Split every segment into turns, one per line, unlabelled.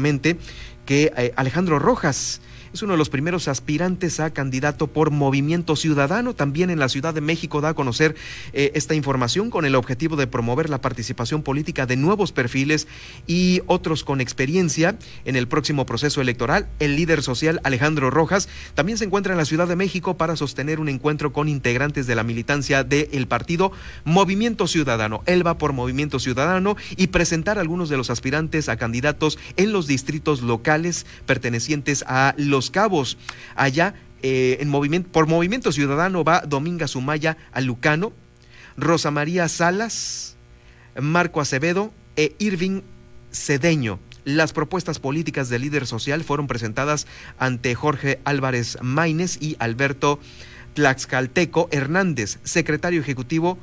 Mente que eh, Alejandro Rojas es uno de los primeros aspirantes a candidato por Movimiento Ciudadano. También en la Ciudad de México da a conocer eh, esta información con el objetivo de promover la participación política de nuevos perfiles y otros con experiencia en el próximo proceso electoral. El líder social Alejandro Rojas también se encuentra en la Ciudad de México para sostener un encuentro con integrantes de la militancia del partido Movimiento Ciudadano. Él va por Movimiento Ciudadano y presentar a algunos de los aspirantes a candidatos en los distritos locales pertenecientes a los Cabos. Allá eh, en por Movimiento Ciudadano va Dominga Sumaya a Lucano, Rosa María Salas, Marco Acevedo e Irving Cedeño. Las propuestas políticas del líder social fueron presentadas ante Jorge Álvarez Maínez y Alberto Tlaxcalteco Hernández, secretario ejecutivo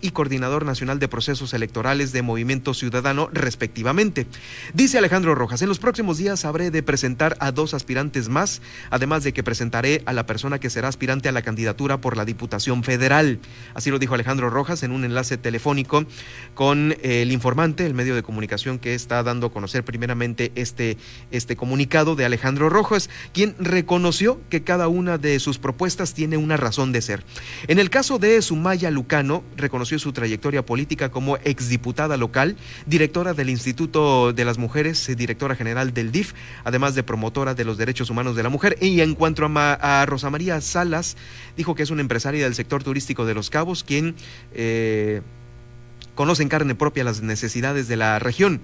y coordinador nacional de procesos electorales de Movimiento Ciudadano, respectivamente. Dice Alejandro Rojas, en los próximos días habré de presentar a dos aspirantes más, además de que presentaré a la persona que será aspirante a la candidatura por la Diputación Federal. Así lo dijo Alejandro Rojas en un enlace telefónico con el informante, el medio de comunicación que está dando a conocer primeramente este, este comunicado de Alejandro Rojas, quien reconoció que cada una de sus propuestas tiene una razón de ser. En el caso de Sumaya Lucano, reconoció su trayectoria política como exdiputada local, directora del Instituto de las Mujeres, eh, directora general del DIF, además de promotora de los derechos humanos de la mujer. Y en cuanto a, Rosa María Salas, dijo que es una empresaria del sector turístico de Los Cabos, quien eh, conoce en carne propia las necesidades de la región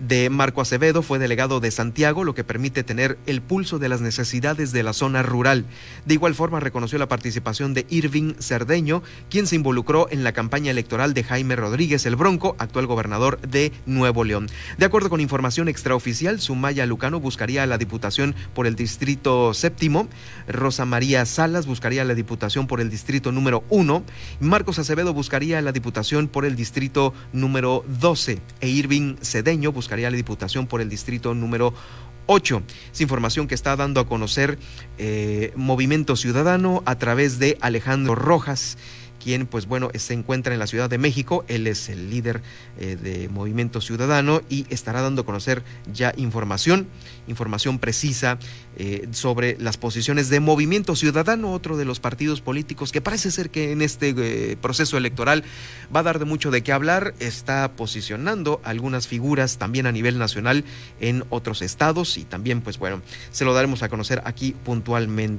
de Marco Acevedo fue delegado de Santiago, lo que permite tener el pulso de las necesidades de la zona rural. De igual forma, reconoció la participación de Irving Cerdeño, quien se involucró en la campaña electoral de Jaime Rodríguez el Bronco, actual gobernador de Nuevo León. De acuerdo con información extraoficial, Sumaya Lucano buscaría la diputación por el distrito séptimo, Rosa María Salas buscaría la diputación por el distrito número uno, Marcos Acevedo buscaría la diputación por el distrito número 12 e Irving Cedeño buscaría buscaría la Diputación por el distrito número 8. Es información que está dando a conocer eh, Movimiento Ciudadano a través de Alejandro Rojas quien pues bueno se encuentra en la Ciudad de México, él es el líder eh, de Movimiento Ciudadano y estará dando a conocer ya información, información precisa eh, sobre las posiciones de Movimiento Ciudadano, otro de los partidos políticos que parece ser que en este eh, proceso electoral va a dar de mucho de qué hablar, está posicionando algunas figuras también a nivel nacional en otros estados y también pues bueno, se lo daremos a conocer aquí puntualmente.